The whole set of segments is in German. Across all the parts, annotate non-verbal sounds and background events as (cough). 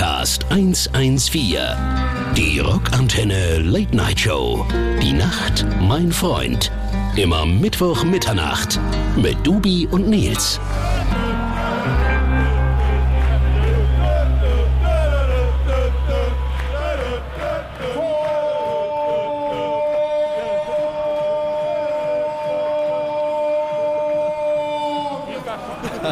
Podcast 114. Die Rockantenne Late Night Show. Die Nacht, mein Freund. Immer Mittwoch Mitternacht mit Dubi und Nils.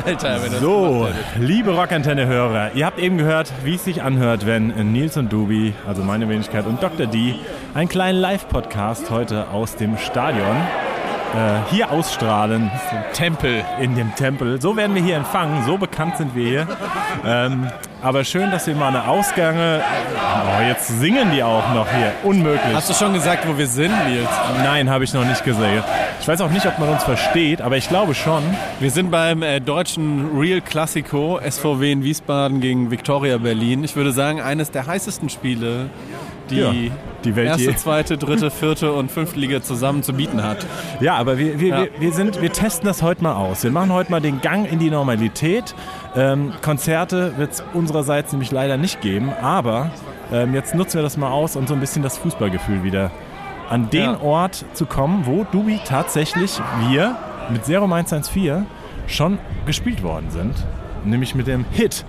Alter, wenn das So, liebe Rockantenne-Hörer, ihr habt eben gehört, wie es sich anhört, wenn Nils und Dubi, also meine Wenigkeit und Dr. D, einen kleinen Live-Podcast heute aus dem Stadion äh, hier ausstrahlen. Tempel. In dem Tempel. So werden wir hier empfangen, so bekannt sind wir hier. Ähm, aber schön, dass wir mal eine Ausgange. Oh, jetzt singen die auch noch hier. Unmöglich. Hast du schon gesagt, wo wir sind, Nils? Nein, habe ich noch nicht gesehen. Ich weiß auch nicht, ob man uns versteht, aber ich glaube schon. Wir sind beim äh, deutschen Real Classico SVW in Wiesbaden gegen Victoria Berlin. Ich würde sagen, eines der heißesten Spiele, die Ja, die erste, zweite, dritte, vierte und fünfte Liga zusammen zu bieten hat. Ja, aber wir, wir, Ja. wir, wir, sind, wir testen das heute mal aus. Wir machen heute mal den Gang in die Normalität. Ähm, Konzerte wird es unsererseits nämlich leider nicht geben, aber ähm, jetzt nutzen wir das mal aus und so ein bisschen das Fußballgefühl wieder an den Ja. Ort zu kommen, wo Dubi tatsächlich wir mit 0114 schon gespielt worden sind. Nämlich mit dem Hit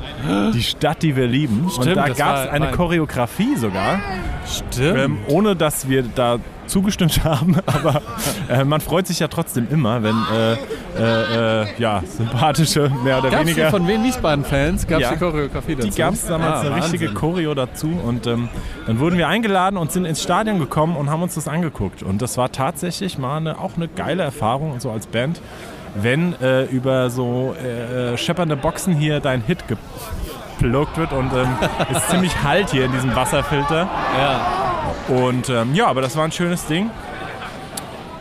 Die Stadt, die wir lieben. und Stimmt, da das gab es eine Choreografie sogar. Stimmt. Ähm, ohne dass wir da zugestimmt (laughs) haben, aber äh, man freut sich ja trotzdem immer, wenn äh, äh, äh, ja, sympathische, mehr oder Gab's weniger. von wen Wiesbaden-Fans? Gab es Ja. die Choreografie dazu? Die gab es damals Ah, eine richtige Wahnsinn. Choreo dazu und ähm, dann wurden wir eingeladen und sind ins Stadion gekommen und haben uns das angeguckt. Und das war tatsächlich mal eine, auch eine geile Erfahrung, so als Band, wenn äh, über so äh, scheppernde Boxen hier dein Hit geplugt wird und ähm, ist ziemlich halt hier in diesem Wasserfilter. Ja. Und ähm, ja, aber das war ein schönes Ding.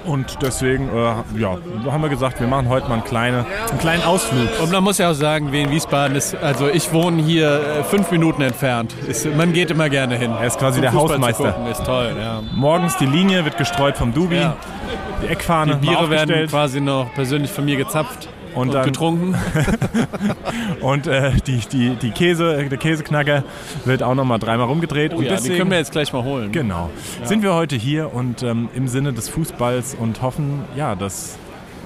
Und deswegen äh, ja, haben wir gesagt, wir machen heute mal einen, kleine, einen kleinen Ausflug. Und man muss ja auch sagen, Wien Wiesbaden ist, also ich wohne hier äh, fünf Minuten entfernt. Ist, man geht immer gerne hin. Er ist quasi der Fußball Hausmeister. gucken, Ist toll, ja. Morgens die Linie wird gestreut vom Dubi, Ja. die Eckfahne Die Biere werden quasi noch persönlich von mir gezapft Und und, dann- getrunken. (laughs) und äh, die, die, die Käse, der Käseknacker wird auch nochmal dreimal rumgedreht. und Oh ja, die deswegen, können wir jetzt gleich mal holen. Genau. Sind wir heute hier und ähm, im Sinne des Fußballs und hoffen, ja, dass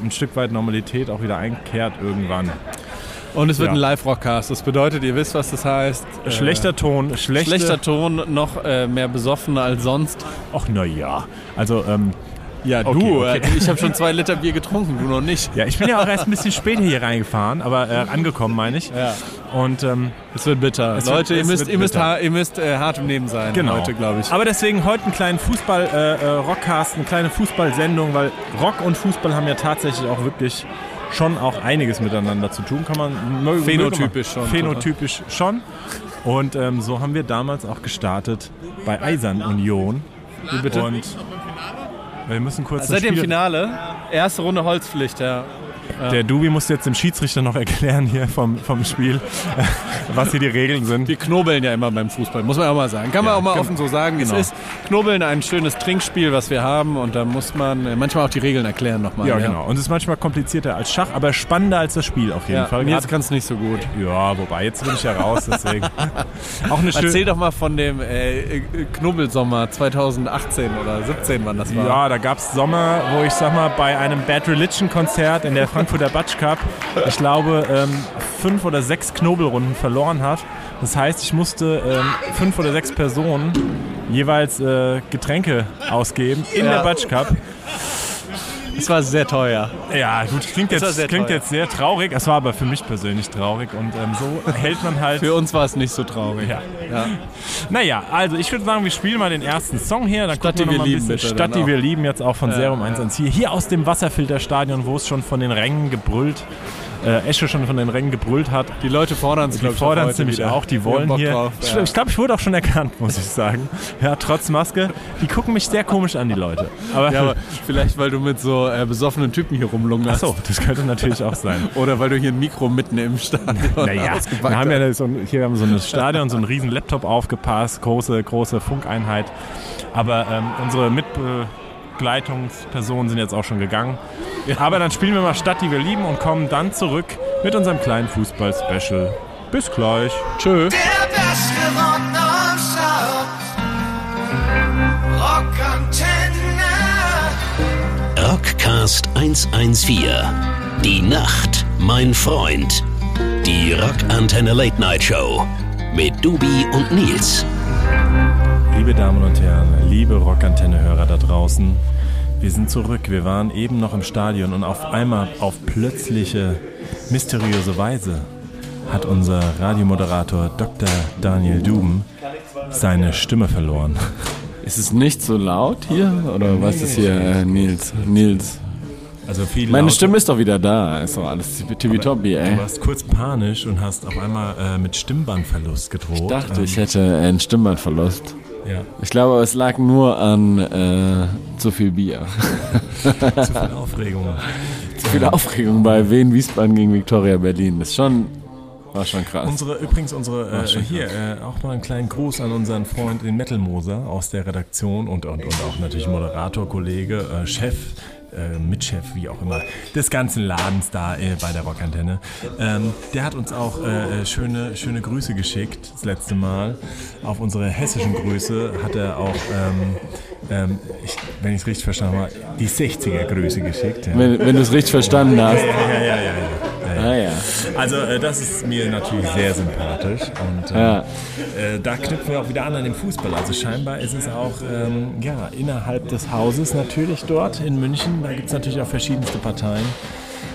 ein Stück weit Normalität auch wieder einkehrt irgendwann. Und es wird Ja. ein Live-Rockcast. Das bedeutet, ihr wisst, was das heißt. Äh, Schlechter Ton, schlechte, Schlechter Ton, noch äh, mehr besoffen als sonst. Ach, naja. Also, ähm, Ja, du, okay. äh, ich habe schon zwei Liter Bier getrunken, du noch nicht. ja, ich bin ja auch erst ein bisschen später hier reingefahren, aber äh, angekommen, meine ich. Ja. Und ähm, Es wird bitter. Es wird- Leute, ihr müsst, wird ihr müsst, bitter. ihr müsst äh, hart im Leben sein genau. heute, glaube ich. Aber deswegen heute einen kleinen Fußball-Rockcast, eine kleine Fußballsendung, weil Rock und Fußball haben ja tatsächlich auch wirklich schon auch einiges miteinander zu tun, kann man Phänotypisch schon, Phänotypisch schon. Und ähm, so haben wir damals auch gestartet bei Eisern Union. Wie bitte? Und wir müssen kurz im Spiel- Finale? Erste Runde Holzpflicht, ja. Der Dubi muss jetzt dem Schiedsrichter noch erklären hier vom, vom Spiel, (laughs) was hier die Regeln sind. Wir knobeln ja immer beim Fußball, muss man auch mal sagen. Kann man Ja, auch mal genau. offen so sagen, Genau. es ist. Knobeln ein schönes Trinkspiel, was wir haben und da muss man äh, manchmal auch die Regeln erklären nochmal. Ja, genau. Und es ist manchmal komplizierter als Schach, aber spannender als das Spiel auf jeden Ja, Fall. Nils Gerade- kann es nicht so gut. Ja, wobei, jetzt bin ich ja raus, deswegen. (laughs) Auch eine Erzähl doch mal von dem äh, äh, Knubbelsommer 2018 oder 17, wann das war. Ja, da gab es Sommer, wo ich sag mal, bei einem Bad Religion Konzert in der Frankfurter Batsch Cup, ich glaube, ähm, fünf oder sechs Knobelrunden verloren hat. Das heißt, ich musste ähm, fünf oder sechs Personen jeweils äh, Getränke ausgeben in Ja. der Batsch Cup. Es war sehr teuer. Ja, gut, klingt, jetzt, sehr klingt teuer. jetzt sehr traurig. Es war aber für mich persönlich traurig und ähm, so hält man halt. Für uns war es nicht so traurig. ja. Ja. Naja, also ich würde sagen, wir spielen mal den ersten Song hier. Dann Stadt, wir die wir ein lieben, bisschen Stadt, die wir lieben, jetzt auch von Serum 114. Hier aus dem Wasserfilterstadion, wo es schon von den Rängen gebrüllt, äh, Esche schon von den Rängen gebrüllt hat. Die Leute fordern es, Die fordern es nämlich auch, die wollen Bock hier. Drauf, Ich, ja. ich glaube, ich wurde auch schon erkannt, muss ich sagen. Ja, trotz Maske. Die gucken mich sehr komisch an, die Leute. Aber, ja, aber vielleicht, weil du mit so äh, besoffenen Typen hier rumlungerst. Achso, das könnte natürlich auch sein. (laughs) Oder weil du hier ein Mikro mitten im Stadion Naja, wir haben hast. ja so ein, hier haben wir so ein Stadion, so einen riesen Laptop aufgepasst, große, große Funkeinheit. Aber ähm, unsere Begleitungspersonen sind jetzt auch schon gegangen. Aber dann spielen wir mal Stadt, die wir lieben und kommen dann zurück mit unserem kleinen Fußball-Special. Bis gleich. Tschö. Der beste von Rock am Start. Rockantenne. Rockcast 114. Die Nacht, mein Freund. Die Rock Antenne Late Night Show. Mit Dubi und Nils. Liebe Damen und Herren, liebe Rockantenne-Hörer da draußen wir sind zurück. Wir waren eben noch im Stadion und auf einmal, auf plötzliche, mysteriöse Weise, hat unser Radiomoderator Dr. Daniel Duben seine Stimme verloren. (laughs) Ist es nicht so laut hier? Oder was ist hier, äh, Nils? Nils. Also viel Meine lauter. Stimme ist doch wieder da. Ist doch alles tippitoppi, ey. Du warst kurz panisch und hast auf einmal äh, mit Stimmbandverlust gedroht. Ich dachte, Ähm, ich hätte einen Stimmbandverlust. Ja, Ich glaube, es lag nur an äh, zu viel Bier. (laughs) zu viel Aufregung. zu viel Aufregung bei Wien Wiesbaden gegen Viktoria Berlin. Das ist schon, war schon krass. Unsere, übrigens, unsere, äh, hier, äh, auch mal einen kleinen Gruß an unseren Freund, den Metal Moser aus der Redaktion und, und, und auch natürlich Moderator, Kollege, äh, Chef, äh, Mitchef, wie auch immer, des ganzen Ladens da äh, bei der Rockantenne. Ähm, der hat uns auch äh, schöne, schöne Grüße geschickt, das letzte Mal. Auf unsere hessischen Grüße hat er auch, ähm, ähm, ich, wenn ich es richtig verstanden habe, die 60er Grüße geschickt. Ja. wenn wenn du es richtig verstanden hast. Ja, ja, ja, ja. ja, ja. Ah ja. Also äh, das ist mir natürlich sehr sympathisch und äh, Ja. äh, da knüpfen wir auch wieder an an den Fußball. Also scheinbar ist es auch ähm, ja, innerhalb des Hauses natürlich dort in München. Da gibt es natürlich auch verschiedenste Parteien.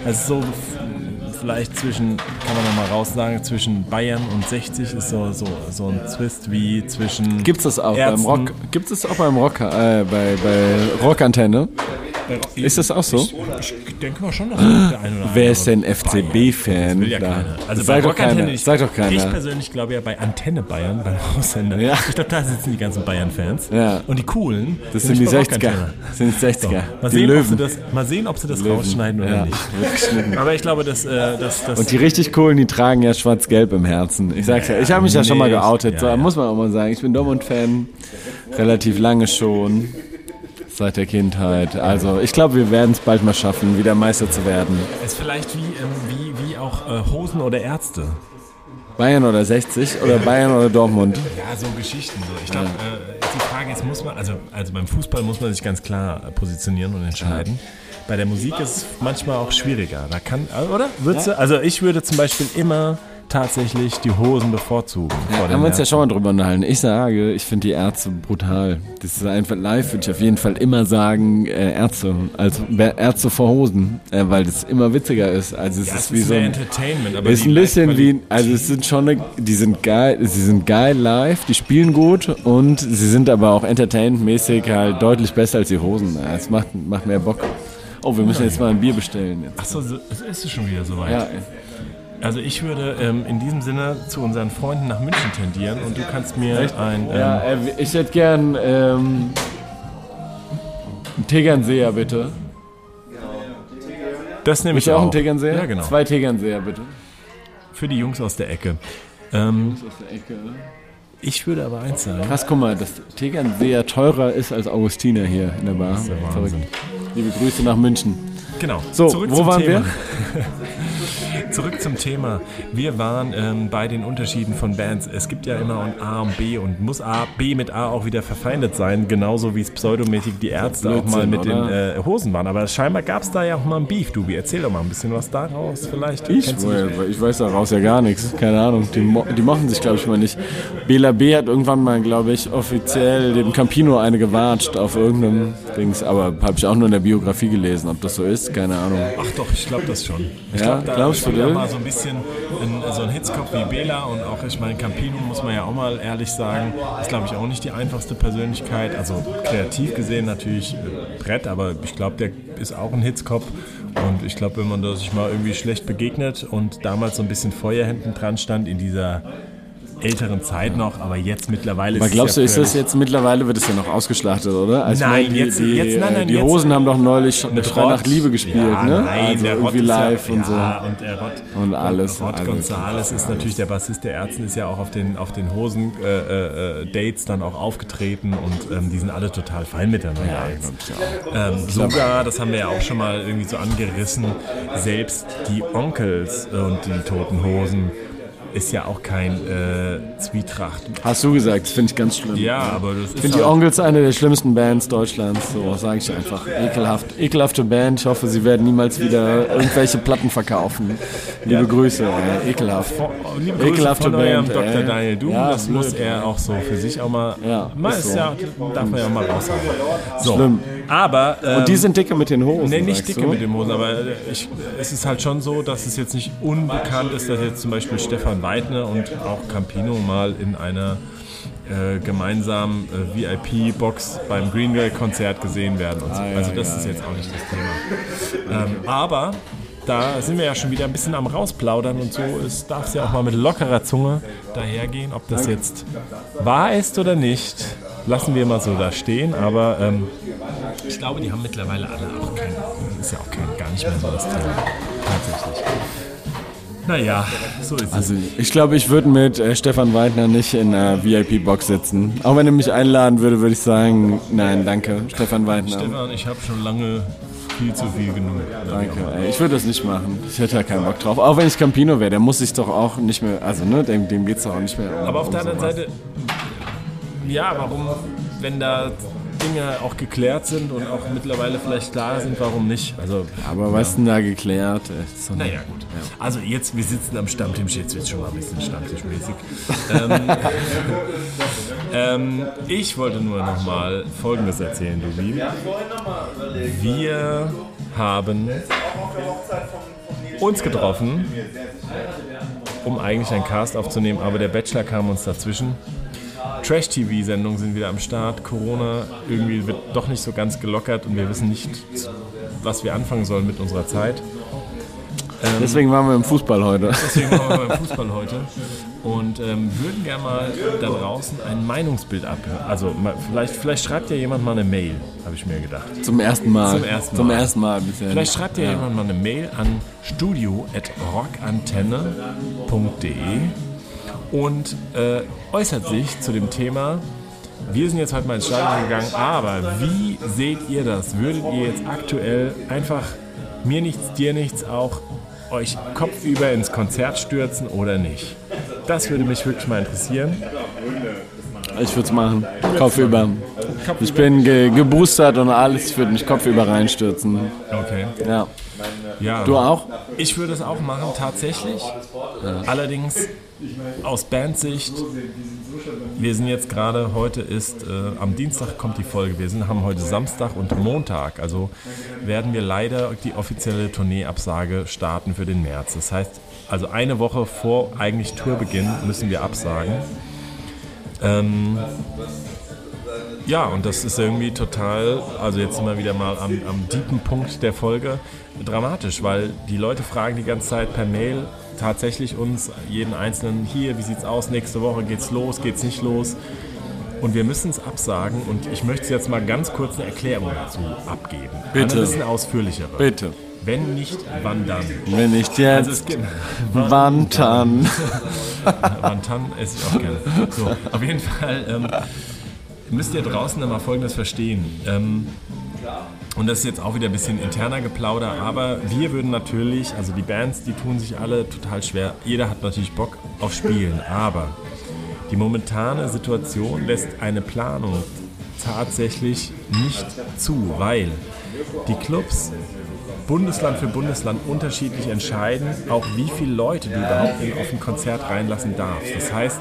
Also so f- vielleicht zwischen, kann man nochmal raus sagen, zwischen Bayern und 60 ist so, so, so ein Twist wie zwischen Gibt's das auch Ärzten. beim Rock? Gibt es auch beim Rock, äh, bei, bei Rockantenne? Ist das auch so? Ich denke mal schon, dass der eine oder andere Wer ist denn FCB-Fan? Ja da? Also Sag doch keiner. nicht. Sag doch Ich keiner. persönlich glaube ja bei Antenne Bayern, beim Aussender. Ja. Ich glaube, da sitzen die ganzen Bayern-Fans. Ja. Und die coolen. Das sind die nicht bei 60er. Rockantenne. Das sind die 60er. Mal Die sehen, ob sie Löwen. das, mal sehen, ob sie das Löwen. rausschneiden oder Ja, nicht. Aber ich glaube, dass, äh, dass, dass Und die richtig coolen, die tragen ja schwarz-gelb im Herzen. Ich sag's ja, ich habe mich ja schon mal geoutet, so, muss man auch mal sagen. Ich bin Dortmund-Fan, relativ lange schon, seit der Kindheit. Also ich glaube, wir werden es bald mal schaffen, wieder Meister zu werden. es ist vielleicht wie, ähm, wie, wie auch äh, Hosen oder Ärzte. Bayern oder 60 oder Bayern oder Dortmund. Ja, so Geschichten. So. Ich glaube, äh, die Frage ist, muss man, also, also beim Fußball muss man sich ganz klar äh, positionieren und entscheiden. Bei der Musik ist es manchmal auch schwieriger. Da kann, äh, oder? Würdest du, also ich würde zum Beispiel immer tatsächlich die Hosen bevorzugen. den haben wir uns ja schon mal drüber unterhalten. Ich sage, ich finde die Ärzte brutal. Das ist einfach live, würde ich auf jeden Fall immer sagen, äh, Ärzte. Also Ärzte vor Hosen, äh, weil das immer witziger ist. Also es Ja, ist es wie ist so ein Entertainment, aber ist ein bisschen wie, also es sind schon, eine, die sind geil, sie sind geil live, die spielen gut und sie sind aber auch entertainmentmäßig halt deutlich besser als die Hosen. Ja, Es macht, macht mehr Bock. Oh, wir müssen jetzt mal ein Bier bestellen. Achso, so- es ist schon wieder soweit. Ja, Also ich würde ähm, in diesem Sinne zu unseren Freunden nach München tendieren und du kannst mir ein... Ähm, ja äh, ich hätte gern ähm, einen Tegernseher, bitte. das nehme ich auch auch. ein Tegernseher? Ja, genau. Zwei Tegernseher, bitte. Für die Jungs aus der Ecke. Ähm, Aus der Ecke. ich würde aber eins sagen. Krass, guck mal, dass Tegernseher teurer ist als Augustiner hier in der Bar. ist der. Liebe Grüße nach München. Genau. So, Zurück wo waren Thema. wir? (laughs) Zurück zum Thema. Wir waren ähm, bei den Unterschieden von Bands. Es gibt ja immer ein A und B und muss A, B mit A auch wieder verfeindet sein, genauso wie es pseudomäßig die Ärzte auch mal mit oder? den äh, Hosen waren. Aber scheinbar gab es da ja auch mal ein Beef, Dubi. Erzähl doch mal ein bisschen was daraus vielleicht. Ich, dich? ich weiß daraus ja gar nichts. Keine Ahnung. Die, mo- die machen sich, glaube ich, mal nicht. Bela B hat irgendwann mal, glaube ich, offiziell dem Campino eine gewatscht auf irgendeinem Dings. Aber habe ich auch nur in der Biografie gelesen. Ob das so ist, keine Ahnung. Ach doch, ich glaube das schon. Ich Ja, glaube, da glaubst du das? mal so ein bisschen ein, so ein Hitzkopf wie Bela und auch, ich meine, Campino muss man ja auch mal ehrlich sagen, ist glaube ich auch nicht die einfachste Persönlichkeit. Also kreativ gesehen natürlich äh, Brett, aber ich glaube, der ist auch ein Hitzkopf. Und ich glaube, wenn man da sich mal irgendwie schlecht begegnet und damals so ein bisschen Feuer hinten dran stand in dieser älteren Zeit noch, aber jetzt mittlerweile Aber ist glaubst du, es ist ja das jetzt mittlerweile, wird es ja noch ausgeschlachtet, oder? Ich Nein, meine, die, jetzt- die, jetzt- nein, äh, nein, die jetzt- Hosen haben doch neulich Mit Schrei Rott. nach Liebe gespielt, ja, ne? Nein, also der Rott irgendwie ist live ja, und so. Ja, und der Rott. Und alles, Rott alles. Gonzales ist natürlich der Bassist der Ärzten, ist ja auch auf den, auf den Hosen-Dates äh, äh, Dates dann auch aufgetreten und ähm, die sind alle total fein miteinander. jetzt. ähm, sogar, das haben wir ja auch schon mal irgendwie so angerissen, selbst die Onkels und die Toten Hosen ist ja auch kein äh, Zwietracht. Hast du gesagt, das finde ich ganz schlimm. Ja, aber das Ich ist finde die halt- Onkels eine der schlimmsten Bands Deutschlands, so sage ich einfach. Ekelhaft. Ekelhafte Band. Ich hoffe, sie werden niemals wieder irgendwelche Platten verkaufen. Liebe Grüße, ey. ekelhaft. Oh, Liebe Grüße Ekelhafte von Band, Dr. ey. Daniel Doom, Ja, das blöd, muss er auch so für sich auch mal, Ja, mal ist ist so. ja, darf man ja auch mal raushauen. So, Schlimm. aber ähm, Und die sind dicke mit den Hosen. Nee, nicht dicke du? mit den Hosen, aber äh, ich, es ist halt schon so, dass es jetzt nicht unbekannt ist, dass jetzt zum Beispiel Stefan Weidner und auch Campino mal in einer äh, gemeinsamen äh, VIP-Box beim Greenway-Konzert gesehen werden so. Ah, ja, also das ja, ist jetzt auch nicht das Thema. Ähm, aber da sind wir ja schon wieder ein bisschen am rausplaudern und so. Es darf ja auch mal mit lockerer Zunge dahergehen, ob das jetzt wahr ist oder nicht. Lassen wir mal so da stehen, aber ähm, ich glaube, die haben mittlerweile alle auch kein, ist ja auch kein, gar nicht mehr so das Thema. Tatsächlich. Naja, so ist es. Also ich glaube, ich würde mit äh, Stefan Weidner nicht in einer VIP-Box sitzen. Auch wenn er mich einladen würde, würde ich sagen, nein, danke, Stefan Weidner. Stefan, ich habe schon lange viel zu viel genug. Danke, ey. Ich würde das nicht machen. Ich hätte da keinen Bock drauf. Auch wenn ich Campino wäre, der muss sich doch auch nicht mehr, also ne, dem, dem geht es doch auch nicht mehr um, Aber auf um der anderen sowas. Seite, ja, warum, wenn da Dinge auch geklärt sind und auch mittlerweile vielleicht klar sind, warum nicht? Also, Aber was ist denn da geklärt? ist doch naja, gut. Also jetzt, wir sitzen am Stammtisch, jetzt wird es schon mal ein bisschen stammtischmäßig. (laughs) ähm, ähm, ich wollte nur noch mal Folgendes erzählen, Dubi. Wir haben uns getroffen, um eigentlich einen Cast aufzunehmen, aber der Bachelor kam uns dazwischen. Trash-TV-Sendungen sind wieder am Start. Corona irgendwie wird doch nicht so ganz gelockert und wir wissen nicht, was wir anfangen sollen mit unserer Zeit. Deswegen waren wir im Fußball heute. Deswegen waren wir beim Fußball heute und ähm, würden gerne mal da draußen ein Meinungsbild abhören. Also vielleicht, vielleicht schreibt ja jemand mal eine Mail, habe ich mir gedacht. Zum ersten Mal. Zum ersten Zum Mal. ersten Mal bisher. Vielleicht schreibt ja, jemand mal eine Mail an studio.rockantenne.de und äh, äußert sich zu dem Thema. Wir sind jetzt heute mal ins Stadion gegangen, aber wie seht ihr das? Würdet ihr jetzt aktuell einfach mir nichts, dir nichts auch euch kopfüber ins Konzert stürzen oder nicht? Das würde mich wirklich mal interessieren. Ich würde es machen. Kopfüber. Ich bin ge geboostert und alles. Ich würde mich kopfüber reinstürzen. Okay. Ja. Ja. Du auch? Ich würde es auch machen, tatsächlich. Allerdings aus Bandsicht, wir sind jetzt gerade, heute ist, äh, am Dienstag kommt die Folge, wir sind, haben heute Samstag und Montag, also werden wir leider die offizielle Tourneeabsage starten für den März. Das heißt, also eine Woche vor eigentlich Tourbeginn müssen wir absagen. Ähm, ja, und das ist irgendwie total, also jetzt wir wieder mal am, am tiefen Punkt der Folge, dramatisch, weil die Leute fragen die ganze Zeit per Mail tatsächlich uns, jeden Einzelnen, hier, wie sieht's aus, nächste Woche geht's los, geht's nicht los. Und wir müssen es absagen und ich möchte jetzt mal ganz kurz eine Erklärung dazu abgeben. Bitte. Eine bisschen ausführlichere. Bitte. Wenn nicht, wann dann? Wenn nicht Also jetzt, gibt, wann dann? Wantan (laughs) esse ich auch gerne. So, auf jeden Fall ähm, müsst ihr draußen immer Folgendes verstehen. Ähm, und das ist jetzt auch wieder ein bisschen interner Geplauder, aber wir würden natürlich, also die Bands, die tun sich alle total schwer. Jeder hat natürlich Bock auf Spielen, aber die momentane Situation lässt eine Planung tatsächlich nicht zu, weil die Clubs Bundesland für Bundesland unterschiedlich entscheiden, auch wie viele Leute du überhaupt in, auf ein Konzert reinlassen darfst. Das heißt,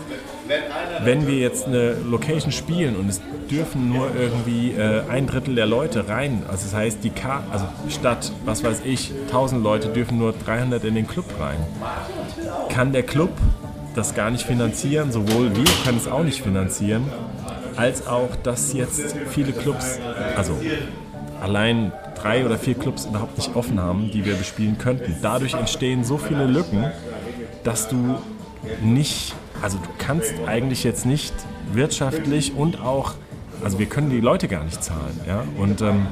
wenn wir jetzt eine Location spielen und es dürfen nur irgendwie äh, ein Drittel der Leute rein, also das heißt, die Ka also statt, was weiß ich, 1000 Leute dürfen nur 300 in den Club rein, kann der Club das gar nicht finanzieren, sowohl wir können es auch nicht finanzieren, als auch, dass jetzt viele Clubs, also allein drei oder vier Clubs überhaupt nicht offen haben, die wir bespielen könnten. Dadurch entstehen so viele Lücken, dass du nicht, also du kannst eigentlich jetzt nicht wirtschaftlich und auch, also wir können die Leute gar nicht zahlen, ja, und ähm,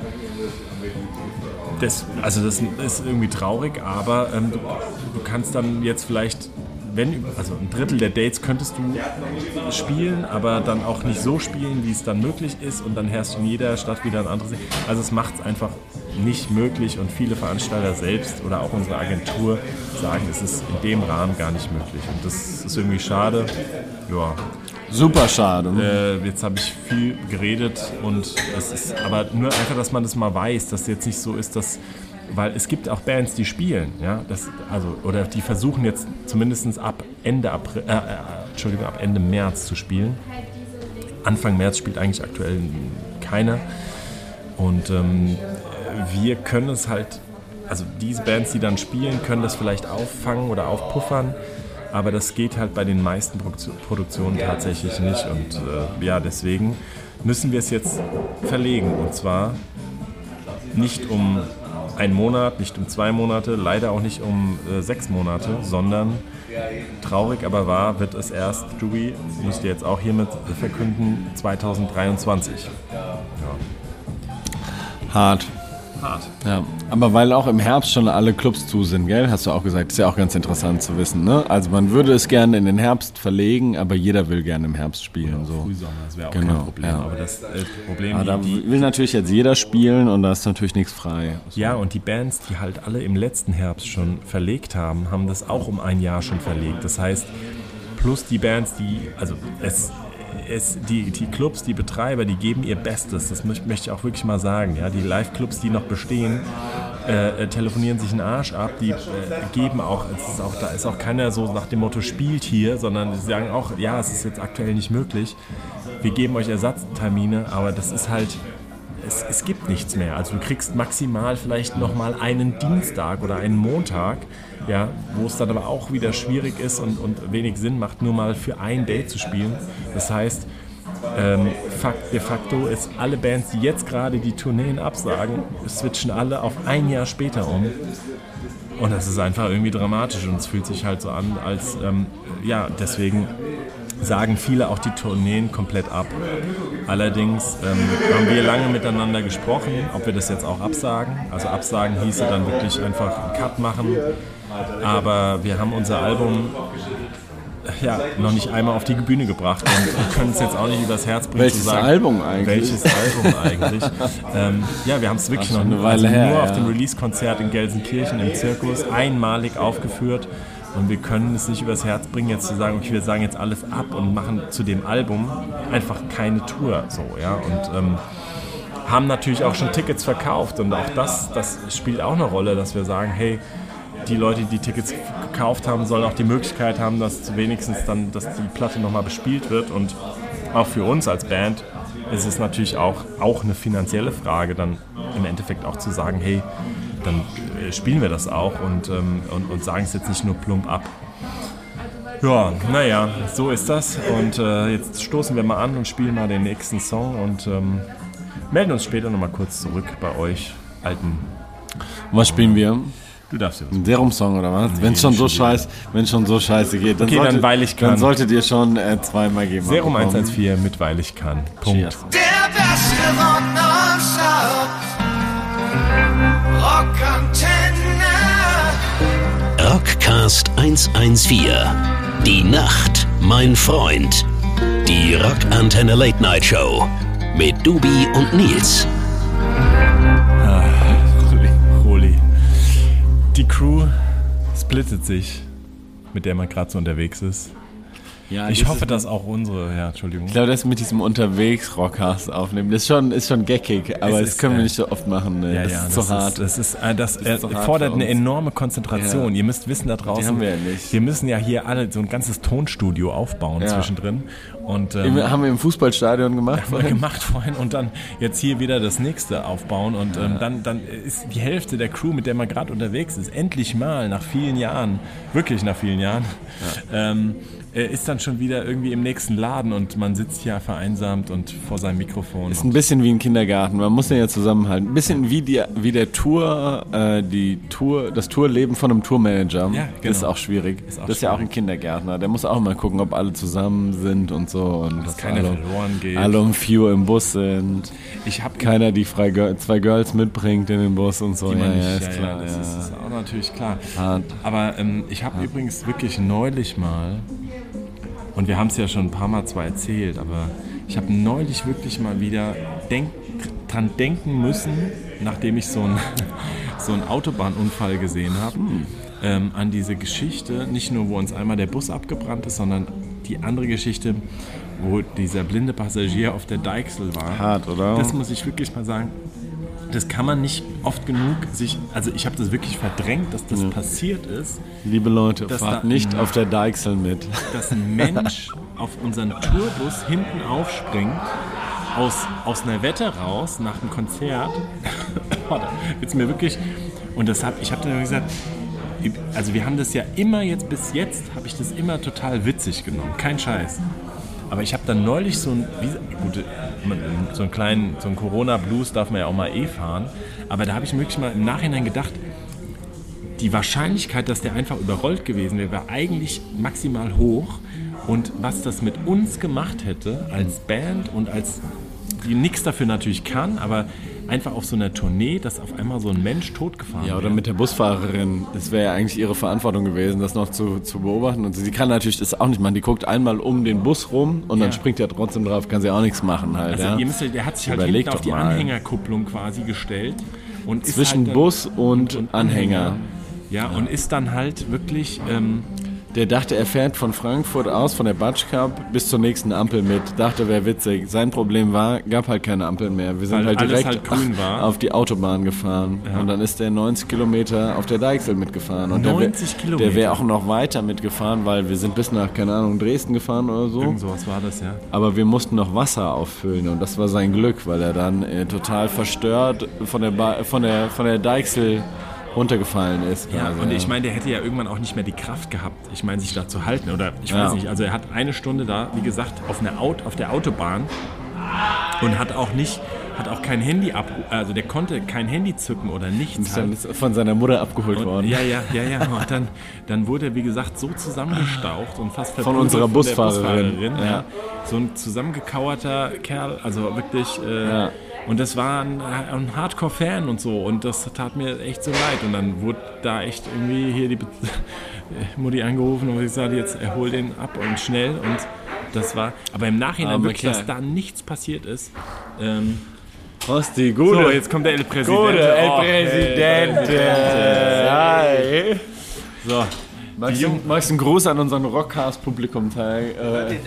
das, also das ist irgendwie traurig, aber ähm, du, du kannst dann jetzt vielleicht wenn, also ein Drittel der Dates könntest du spielen, aber dann auch nicht so spielen, wie es dann möglich ist und dann herrscht in jeder Stadt wieder ein anderes. Also es macht es einfach nicht möglich und viele Veranstalter selbst oder auch unsere Agentur sagen, es ist in dem Rahmen gar nicht möglich und das ist irgendwie schade. Ja, Super schade. äh, jetzt habe ich viel geredet und es ist aber nur einfach, dass man das mal weiß, dass jetzt nicht so ist, dass weil es gibt auch Bands, die spielen, ja, das, also oder die versuchen jetzt zumindest ab Ende April, äh, äh, Entschuldigung, ab Ende März zu spielen. Anfang März spielt eigentlich aktuell keiner und ähm, wir können es halt, also diese Bands, die dann spielen, können das vielleicht auffangen oder aufpuffern. Aber das geht halt bei den meisten Produktio- Produktionen tatsächlich nicht. Und äh, ja, deswegen müssen wir es jetzt verlegen. Und zwar nicht um einen Monat, nicht um zwei Monate, leider auch nicht um äh, sechs Monate, sondern traurig aber wahr wird es erst, Jubi, müsst ihr jetzt auch hiermit verkünden, 2023. Hart. Hart. Ja, aber weil auch im Herbst schon alle Clubs zu sind, gell? Hast du auch gesagt. Ist ja auch ganz interessant zu wissen, ne? Also man würde es gerne in den Herbst verlegen, aber jeder will gerne im Herbst spielen. So. Frühsommer, das wäre auch Genau, kein Problem. ja. Aber das äh, Problem, Aber da will natürlich jetzt jeder spielen und da ist natürlich nichts frei. ja, und die Bands, die halt alle im letzten Herbst schon verlegt haben, haben das auch um ein Jahr schon verlegt. Das heißt, plus die Bands, die, also es, es, die, die Clubs, die Betreiber, die geben ihr Bestes. Das möcht, möchte ich auch wirklich mal sagen. Ja, die Live-Clubs, die noch bestehen, äh, äh, telefonieren sich einen Arsch ab. Die äh, geben auch, es ist auch, da ist auch keiner so nach dem Motto spielt hier, sondern sie sagen auch, ja, es ist jetzt aktuell nicht möglich. Wir geben euch Ersatztermine, aber das ist halt es, es gibt nichts mehr. Also du kriegst maximal vielleicht nochmal einen Dienstag oder einen Montag, ja, wo es dann aber auch wieder schwierig ist und, und wenig Sinn macht, nur mal für ein Date zu spielen. Das heißt, ähm, fakt, de facto ist alle Bands, die jetzt gerade die Tourneen absagen, switchen alle auf ein Jahr später um. Und das ist einfach irgendwie dramatisch und es fühlt sich halt so an, als, ähm, ja, deswegen sagen viele auch die Tourneen komplett ab. Allerdings ähm, haben wir lange miteinander gesprochen, ob wir das jetzt auch absagen. Also absagen hieße dann wirklich einfach einen Cut machen. Aber wir haben unser Album ja, noch nicht einmal auf die Bühne gebracht und können es jetzt auch nicht übers Herz bringen Welches zu sagen. Album eigentlich? Welches Album eigentlich? ähm, ja, wir haben es wirklich noch eine Weile also her, nur auf ja. dem Release-Konzert in Gelsenkirchen im Zirkus einmalig aufgeführt. Und wir können es nicht übers Herz bringen, jetzt zu sagen, okay, wir sagen jetzt alles ab und machen zu dem Album einfach keine Tour. So, ja. Und ähm, haben natürlich auch schon Tickets verkauft. Und auch das, das spielt auch eine Rolle, dass wir sagen, hey, die Leute, die Tickets gekauft haben, sollen auch die Möglichkeit haben, dass wenigstens dann, dass die Platte nochmal bespielt wird. Und auch für uns als Band ist es natürlich auch, auch eine finanzielle Frage, dann im Endeffekt auch zu sagen, hey, dann äh, spielen wir das auch und, ähm, und, und sagen es jetzt nicht nur plump ab. Ja, naja, so ist das. Und äh, jetzt stoßen wir mal an und spielen mal den nächsten Song und ähm, melden uns später nochmal kurz zurück bei euch, alten. Was spielen wir? Du darfst ja was. Ein Serum-Song oder was? wenn es schon so scheiße, wenn schon so scheiße geht, dann, Okay, dann solltet, weil ich kann. dann solltet ihr schon äh, zweimal geben. Serum bekommen. 114 mit Weil ich kann. Punkt. Cheers. Der beste Rock. Rockantenne. Rockcast 114. Die Nacht, mein Freund. Die Rockantenne Late Night Show. Mit Dubi und Nils. Die Crew splittet sich, mit der man gerade so unterwegs ist. Ja, Ich das hoffe, ist, dass auch unsere, ja, Entschuldigung. Ich glaube, das mit diesem unterwegs Rockcast aufnehmen, das ist schon, ist schon geckig, aber Es das ist, können wir äh, nicht so oft machen. Ne? das ist zu hart. das ist, äh, das, ist äh, zu hart fordert eine enorme Konzentration. Ja. Ihr müsst wissen da draußen, haben wir ja nicht. wir müssen ja hier alle so ein ganzes Tonstudio aufbauen Ja. zwischendrin. Und ähm, haben wir im Fußballstadion (laughs) gemacht. haben wir gemacht vorhin und dann jetzt hier wieder das nächste aufbauen und ähm, dann, dann ist die Hälfte der Crew, mit der man gerade unterwegs ist, endlich mal nach vielen Jahren, wirklich nach vielen Jahren, ähm, äh, ist dann schon wieder irgendwie im nächsten Laden und man sitzt hier vereinsamt und vor seinem Mikrofon. Ist ein bisschen wie ein Kindergarten. Man muss den ja zusammenhalten. Ein bisschen wie, die, wie der Tour, äh, die Tour, das Tourleben von einem Tourmanager. Ja, genau. Das ist auch schwierig. Ist auch das ist ja auch ein schwierig. Kindergärtner. Der muss auch mal gucken, ob alle zusammen sind und so und dass keiner alle, verloren geht. alle um 4 Uhr im Bus sind. Ich habe Keiner die frei zwei Girls mitbringt in den Bus und so. Die ja, ja, nicht, ist ja, klar. ja, das ja. ist auch natürlich klar. Hart. Aber ähm, ich habe übrigens wirklich neulich mal, und wir haben es ja schon ein paar Mal zwar erzählt, aber ich habe neulich wirklich mal wieder denk, dran denken müssen, nachdem ich so einen (laughs) so einen Autobahnunfall gesehen habe, ähm, an diese Geschichte, nicht nur, wo uns einmal der Bus abgebrannt ist, sondern die andere Geschichte, wo dieser blinde Passagier auf der Deichsel war. Hart, oder? Das muss ich wirklich mal sagen. Das kann man nicht oft genug sich, also ich habe das wirklich verdrängt, dass das passiert ist, Liebe Leute, fahrt nicht auf der Deichsel mit. dass ein Mensch auf unseren Tourbus hinten aufspringt, aus, aus einer Wette raus, nach dem Konzert. (laughs) Da wird's mir wirklich. Und das hab, ich habe dann gesagt, also wir haben das ja immer jetzt, bis jetzt habe ich das immer total witzig genommen. Kein Scheiß. Aber ich habe dann neulich so ein, wie, gut, so einen kleinen, so Corona-Blues darf man ja auch mal eh fahren. Aber da habe ich wirklich mal im Nachhinein gedacht, die Wahrscheinlichkeit, dass der einfach überrollt gewesen wäre, war eigentlich maximal hoch. Und was das mit uns gemacht hätte, als Band und als, die nichts dafür natürlich kann, aber einfach auf so einer Tournee, dass auf einmal so ein Mensch totgefahren Ja, oder wäre. mit der Busfahrerin. Das wäre ja eigentlich ihre Verantwortung gewesen, das noch zu, zu beobachten. Und sie kann natürlich das auch nicht machen. Die guckt einmal um den Bus rum und dann Ja. springt er trotzdem drauf, kann sie auch nichts machen halt. Also ja. ihr müsst, ja- der hat sich halt Überleg hinten auf die mal. Anhängerkupplung quasi gestellt. Und ist Zwischen halt dann- Bus und, Anhänger. Ja, und ist dann halt wirklich, ähm, Der dachte, er fährt von Frankfurt aus, von der Batsch Cup bis zur nächsten Ampel mit. Dachte, wäre witzig. Sein Problem war, gab halt keine Ampel mehr. Wir sind Weil halt direkt halt grün war. (laughs) auf die Autobahn gefahren. Und dann ist der 90 Kilometer auf der Deichsel mitgefahren. Und der wär- 90 Kilometer? Der wäre auch noch weiter mitgefahren, weil wir sind bis nach, keine Ahnung, Dresden gefahren oder so. irgend sowas war das, ja. Aber wir mussten noch Wasser auffüllen und das war sein Glück, weil er dann äh, total verstört von der, ba von der, von der Deichsel runtergefallen ist. Ja, quasi, und ich meine, der hätte ja irgendwann auch nicht mehr die Kraft gehabt, ich meine, sich da zu halten. Oder ich weiß Ja. nicht, also er hat eine Stunde da, wie gesagt, auf, einer Aut auf der Autobahn und hat auch nicht, hat auch kein Handy ab, also der konnte kein Handy zücken oder nichts. Ist dann Halt. von seiner Mutter abgeholt Und, worden. ja, ja, ja, ja. (laughs) Und dann, dann wurde er, wie gesagt, so zusammengestaucht und fast unserer von der Busfahrerin. Busfahrerin, Ja. ja. So ein zusammengekauerter Kerl, also wirklich. Äh, Ja. Und das war ein, ein Hardcore-Fan und so. Und das tat mir echt so leid. Und dann wurde da echt irgendwie hier die Be (laughs) Mutti angerufen und gesagt, jetzt erhol den ab und schnell. Und das war. Aber im Nachhinein Aber wirklich, klar. dass da nichts passiert ist. Ähm, Rosti, so, gute. jetzt kommt der El Presidente. Gute El Oh, Presidente. Hi. So, Magst du, magst du einen Gruß an unseren Rockcast-Publikum teilen? Äh,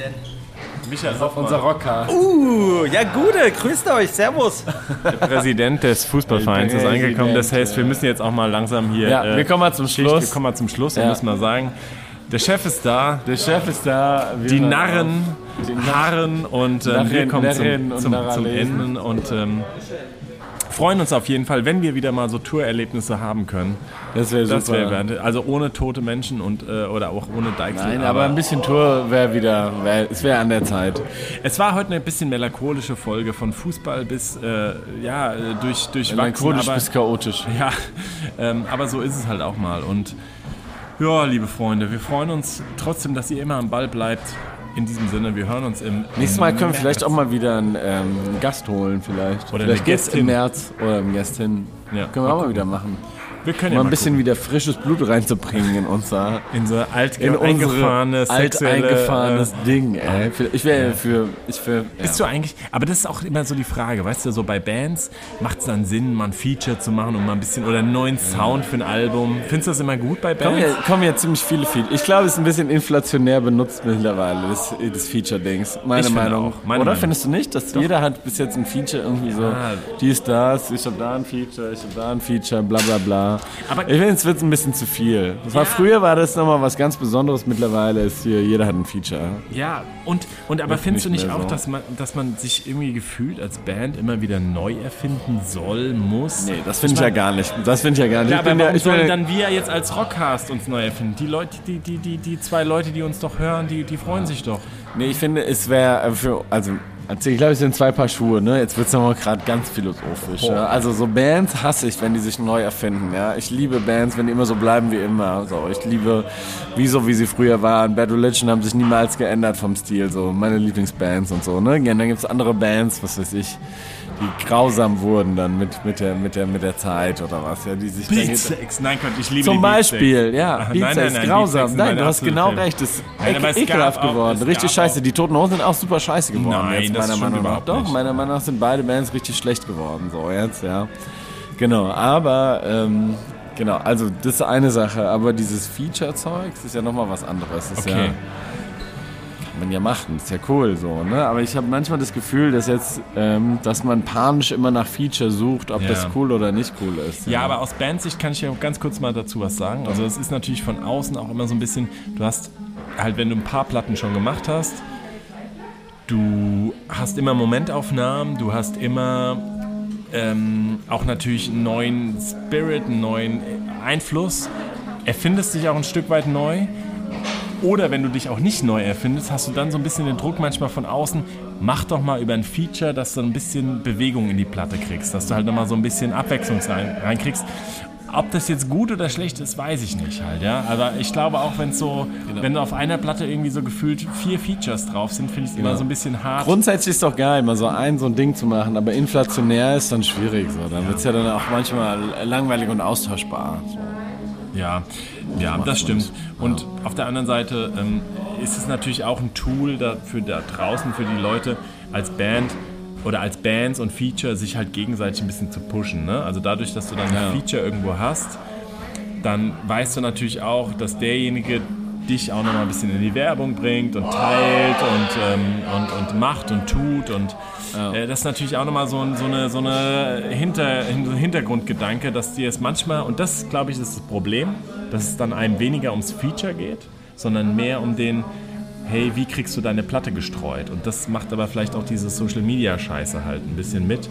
Michael unser Rockcast. Uh, ja, gute, grüßt euch, servus. Präsident des Fußballvereins ist angekommen. Das heißt, wir müssen jetzt auch mal langsam hier. Ja, äh, wir kommen mal zum Schicht, Schluss. Wir kommen mal zum Schluss. Wir Ja. müssen mal sagen, der Chef ist da. Der Chef ist da. wir Die Narren. Die harren und ähm, wir Narren- kommen Narren und zum, zum, zum. Ende und ähm, freuen uns auf jeden Fall, wenn wir wieder mal so Tourerlebnisse haben können. Das wäre super. Das wäre also ohne tote Menschen und äh, oder auch ohne Deichsel. Nein, aber ein bisschen Tour wäre wieder, wär, es wäre an der Zeit. Es war heute eine bisschen melancholische Folge von Fußball bis äh, ja äh, durch durchwachsen, Melancholisch aber bis chaotisch. (laughs) Ja, ähm, aber so ist es halt auch mal. Und ja, liebe Freunde, wir freuen uns trotzdem, dass ihr immer am Ball bleibt. In diesem Sinne, wir hören uns im. Nächstes Mal können wir vielleicht auch mal wieder einen ähm, Gast holen, vielleicht. Oder vielleicht geht's im März oder eine Gästin. Ja, Können wir auch mal wieder machen. Wir können Mal ja ein mal bisschen gucken. wieder frisches Blut reinzubringen in unser, in so alt in eingefahrene unsere alt eingefahrenes äh, Ding. Ey. Ich wäre für, ich wäre. Bist du eigentlich, aber das ist auch immer so die Frage, weißt du, so bei Bands macht es dann Sinn, mal ein Feature zu machen und mal ein bisschen oder einen neuen Sound für ein Album. Findest du das immer gut bei Kommen Bands? ja, kommen ja ziemlich viele Features. Ich glaube, es ist ein bisschen inflationär benutzt mittlerweile, das, das Feature-Dings. Meine Ich Meinung. auch. Meine Oder Meinung. findest du nicht? Dass jeder hat bis jetzt ein Feature irgendwie so, Ja. dies, das, ich hab da ein Feature, ich hab da ein Feature, bla bla bla. Aber- ich finde, es wird ein bisschen zu viel. Das war, Ja. früher war das nochmal was ganz Besonderes, mittlerweile ist hier, jeder hat ein Feature. Ja, und, und aber findest du nicht auch, so. dass man, dass man sich irgendwie gefühlt als Band immer wieder neu erfinden soll, muss? Nee, das finde ich ja gar nicht. Das finde ich ja gar nicht. Ja, ich aber ja, warum ich bin sollen ja, dann wir jetzt als Rockcast uns neu erfinden? Die Leute, die, die, die, die zwei Leute, die uns doch hören, die, die freuen sich doch. Nee, ich finde, es wäre für, also Also ich glaube, es sind zwei Paar Schuhe, ne? Jetzt wird es nochmal gerade ganz philosophisch. Ja? Also so Bands hasse ich, wenn die sich neu erfinden, ja. Ich liebe Bands, wenn die immer so bleiben wie immer. So, ich liebe, wie so wie sie früher waren. Bad Religion haben sich niemals geändert vom Stil, so meine Lieblingsbands und so, ne? Ja, dann gibt es andere Bands, was weiß ich, die grausam wurden dann mit, mit, der, mit, der, mit der Zeit oder was, ja, die sich Beatsex, nein Gott, ich liebe Zum Beispiel, Beatsex. ja. Beatsex, nein, nein, nein, grausam. Beatsex Nein, du hast genau Filme. recht. Das ist Nein, ek ekelhaft auch- geworden. Richtig scheiße. auch- Die Toten Hosen sind auch super scheiße geworden. Nein, jetzt, meiner Meinung nach. Doch, nicht. meiner Meinung nach sind beide Bands richtig schlecht geworden. So, jetzt, ja. Genau, aber, ähm, genau, also das ist eine Sache. Aber dieses Feature-Zeug das ist ja nochmal was anderes. Das ist Okay. ja, kann man ja machen, ist ja cool so, ne? Aber ich habe manchmal das Gefühl, dass jetzt, ähm, dass man panisch immer nach Feature sucht, ob Ja. das cool oder nicht cool ist. Ja, aber aus Bandsicht kann ich ja ganz kurz mal dazu was sagen. Also es ist natürlich von außen auch immer so ein bisschen, du hast halt, wenn du ein paar Platten schon gemacht hast, du hast immer Momentaufnahmen, du hast immer ähm, auch natürlich einen neuen Spirit, einen neuen Einfluss, erfindest dich auch ein Stück weit neu. Oder wenn du dich auch nicht neu erfindest, hast du dann so ein bisschen den Druck manchmal von außen, mach doch mal über ein Feature, dass du ein bisschen Bewegung in die Platte kriegst, dass du halt nochmal so ein bisschen Abwechslung rein, reinkriegst. Ob das jetzt gut oder schlecht ist, weiß ich nicht halt, ja. Aber ich glaube auch, wenn so, wenn auf einer Platte irgendwie so gefühlt vier Features drauf sind, finde ich es immer so ein bisschen hart. Grundsätzlich ist es doch geil, mal so ein so ein Ding zu machen, aber inflationär ist dann schwierig. So. Dann wird es ja dann auch manchmal langweilig und austauschbar. So. Ja, ja, das stimmt. Und auf der anderen Seite ähm, ist es natürlich auch ein Tool dafür da draußen für die Leute als Band oder als Bands und Feature sich halt gegenseitig ein bisschen zu pushen. Ne? Also dadurch, dass du dann Ja. ein Feature irgendwo hast, dann weißt du natürlich auch, dass derjenige dich auch nochmal ein bisschen in die Werbung bringt und teilt und, ähm, und, und macht und tut. Und äh, das ist natürlich auch nochmal so, ein- so eine, so eine Hinter, Hin- Hintergrundgedanke, dass dir es manchmal, und das glaube ich ist das Problem, dass es dann einem weniger ums Feature geht, sondern mehr um den, hey, wie kriegst du deine Platte gestreut? Und das macht aber vielleicht auch diese Social Media Scheiße halt ein bisschen mit.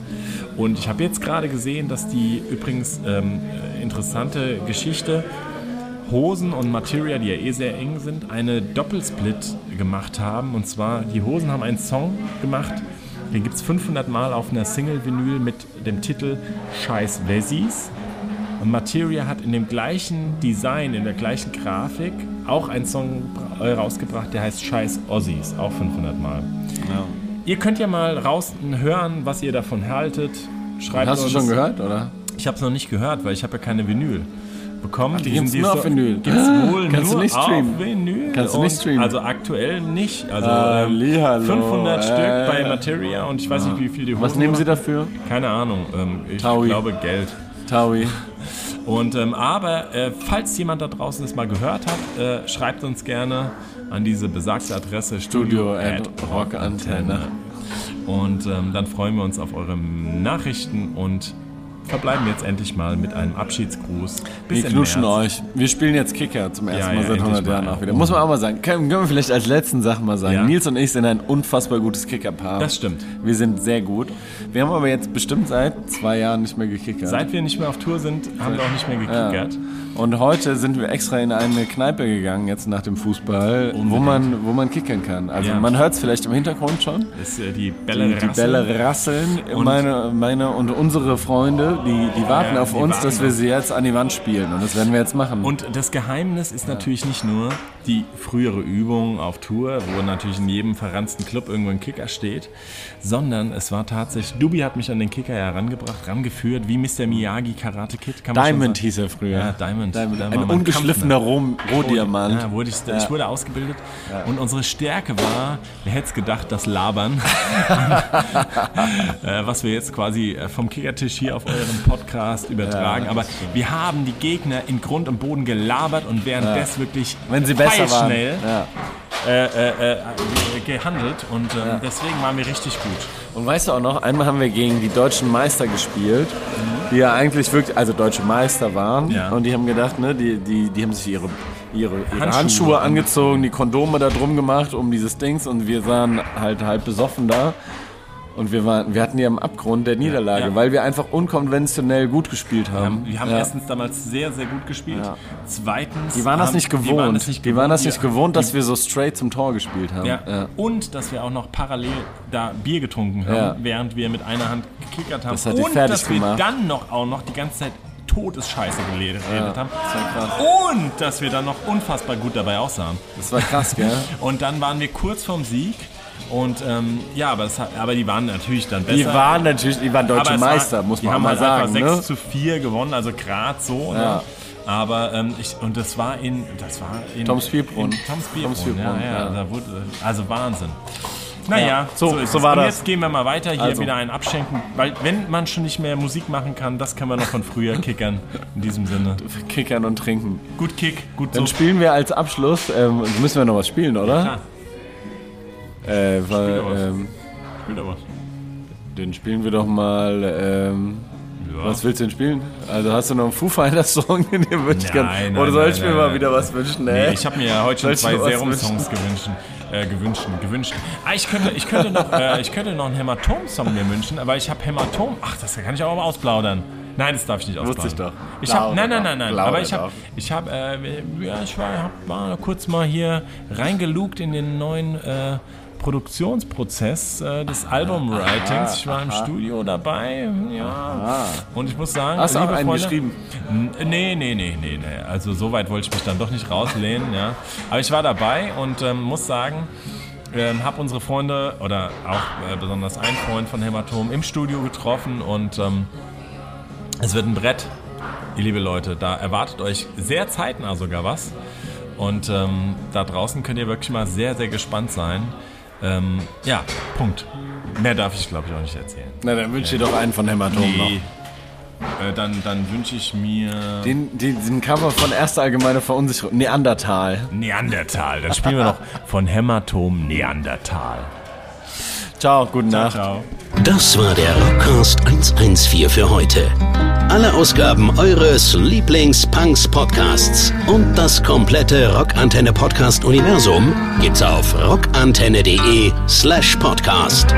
Und ich habe jetzt gerade gesehen, dass die übrigens ähm, interessante Geschichte Hosen und Materia, die ja eh sehr eng sind, eine Doppelsplit gemacht haben. Und zwar, die Hosen haben einen Song gemacht, den gibt es 500 Mal auf einer Single-Vinyl mit dem Titel Scheiß Wessis. Und Materia hat in dem gleichen Design, in der gleichen Grafik auch einen Song äh, rausgebracht, der heißt Scheiß Ossis, auch 500 Mal. Ihr könnt ja mal raus hören, was ihr davon haltet. Schreibt Hast du uns. schon gehört, oder? Ich habe es noch nicht gehört, weil ich habe ja keine Vinyl bekommen. die gibt's sind- nur auf Vinyl. Gibt's (laughs) wohl Kannst du nur nicht streamen? auf Vinyl. Kannst du nicht streamen? Also aktuell nicht. Also Ah, ähm, Hallihallo, 500 äh. Stück bei Materia und ich weiß nicht, wie viel die Hosen Was nehmen Sie dafür? Keine Ahnung. Ähm, ich Taui. glaube Geld. Taui. (laughs) Und ähm, aber äh, falls jemand da draußen es mal gehört hat, äh, schreibt uns gerne an diese besagte Adresse Studio studio at Rockantenne. Und ähm, dann freuen wir uns auf eure Nachrichten und verbleiben jetzt endlich mal mit einem Abschiedsgruß. Bis Wir März. euch. Wir spielen jetzt Kicker zum ersten Ja, Mal ja, seit 100 endlich Jahren auch wieder. Muss man auch mal sagen. Können, können wir vielleicht als letzten Sache mal sagen. Ja. Nils und ich sind ein unfassbar gutes Kickerpaar. Das stimmt. Wir sind sehr gut. Wir haben aber jetzt bestimmt seit zwei Jahren nicht mehr gekickert. Seit wir nicht mehr auf Tour sind, haben wir auch nicht mehr gekickert. Und heute sind wir extra in eine Kneipe gegangen, jetzt nach dem Fußball, wo man, wo man kickern kann. Also Ja. man hört es vielleicht im Hintergrund schon. Ist äh, die Bälle Die, die Bälle rasseln. meine, meine und unsere Freunde, die, die warten Ja, auf die uns, warten dass wir sie jetzt an die Wand spielen. Und das werden wir jetzt machen. Und das Geheimnis ist natürlich nicht nur die frühere Übung auf Tour, wo natürlich in jedem verranzten Club irgendwo ein Kicker steht, sondern es war tatsächlich, Dubi hat mich an den Kicker herangebracht, rangeführt, wie Mr. Miyagi Karate Kid. Diamond hieß er früher. Ja, Diamond. Diamond. War Ein ungeschliffener. Rom Rohdiamant. Ja, wurde ich, ich wurde ausgebildet und unsere Stärke war, wer hätte es gedacht, das Labern, (laughs) (laughs) äh, was wir jetzt quasi äh, vom Kickertisch hier auf euren Podcast übertragen. Aber wir haben die Gegner in Grund und Boden gelabert und währenddessen wirklich Wenn sie besser waren. schnell Ja. Äh, äh, äh, gehandelt und ähm, deswegen waren wir richtig gut. Und weißt du auch noch, einmal haben wir gegen die deutschen Meister gespielt, die ja eigentlich wirklich, also deutsche Meister waren. Ja. Und die haben gedacht, ne, die, die, die haben sich ihre, ihre, ihre Handschuhe, Handschuhe angezogen, die Kondome da drum gemacht um dieses Dings und wir sahen halt halb besoffen da. Und wir, waren, wir hatten die am Abgrund der Niederlage, ja. weil wir einfach unkonventionell gut gespielt Wir haben. haben, wir haben ja. erstens damals sehr, sehr gut gespielt. Ja. Zweitens. Die waren das haben- nicht gewohnt. Die waren das nicht gewohnt, Die waren das nicht gewohnt, dass wir so straight zum Tor gespielt haben. Ja. Ja. Und dass wir auch noch parallel da Bier getrunken haben, Ja. während wir mit einer Hand gekickert haben. Das hat die und dass wir gemacht. dann noch auch noch die ganze Zeit Todesscheiße geredet haben. Das war krass. Und dass wir dann noch unfassbar gut dabei aussahen. Das war krass, gell? (laughs) Und dann waren wir kurz vorm Sieg. Und ähm, ja, aber, hat, aber die waren natürlich dann besser. Die waren natürlich, die waren deutsche es war- Meister, muss die man auch haben mal halt sagen. einfach 6 Ne? zu 4 gewonnen, also gerade so. Ne? Ja. Aber ähm, ich, und das war in, das war in Toms Bierbrunnen. in Toms Bierbrunnen, ja, ja, ja. Wurde, also Wahnsinn. Naja, Ja, so- ist so es. war und das. jetzt gehen wir mal weiter, hier Also. wieder ein Abschenken, weil wenn man schon nicht mehr Musik machen kann, das kann man noch von früher (laughs) kickern. In diesem Sinne. Kickern und trinken. Gut Kick, gut Dann so. spielen wir als Abschluss, ähm, müssen wir noch was spielen, oder? Klar, Äh, weil, ähm, spiel doch was. den spielen wir doch mal, ähm, Ja. was willst du denn spielen? Also hast du noch einen Foo Fighters Song, den dir wünschen Nein, kannst? Oder soll ich mir mal wieder was wünschen? Nee, Nee, ich habe mir ja heute schon zwei mir was Serum-Songs gewünscht. Äh, gewünscht, gewünscht. Ah, ich könnte, ich könnte noch, äh, ich könnte noch einen Hämatom-Song mir wünschen, aber ich habe Hämatom. Ach, das kann ich auch mal ausplaudern. Nein, das darf ich nicht ausplaudern. ich doch. Ich hab, nein, nein, nein, nein. Aber ich habe, ich habe, äh, ja, ich war, hab, war kurz mal hier reingelugt in den neuen äh, Produktionsprozess äh, des Albumwritings. Ich war im Studio dabei, ja. Und ich muss sagen, Hast du auch einen Freunde, geschrieben? Nee, nee, nee, nee, nee. Also so weit wollte ich mich dann doch nicht rauslehnen, ja. Aber ich war dabei und ähm, muss sagen, ähm, habe unsere Freunde oder auch äh, besonders einen Freund von Hämatom im Studio getroffen und ähm, es wird ein Brett, ihr liebe Leute. Da erwartet euch sehr zeitnah sogar was. Und ähm, da draußen könnt ihr wirklich mal sehr, sehr gespannt sein. Ähm, ja, Punkt. Mehr darf ich, glaube ich, auch nicht erzählen. Na, dann wünsche ich dir doch einen von Hämatom noch. Äh, dann dann wünsche ich mir Den, den, den Cover von Erste Allgemeine Verunsicherung, Neandertal. Neandertal. Dann spielen wir noch von Hämatom Neandertal. Ciao, guten Nacht. Ciao. Das war der Rockcast 114 für heute. Alle Ausgaben eures Lieblings-Punks-Podcasts und das komplette Rockantenne Podcast-Universum gibt's auf rockantenne.de slash podcast.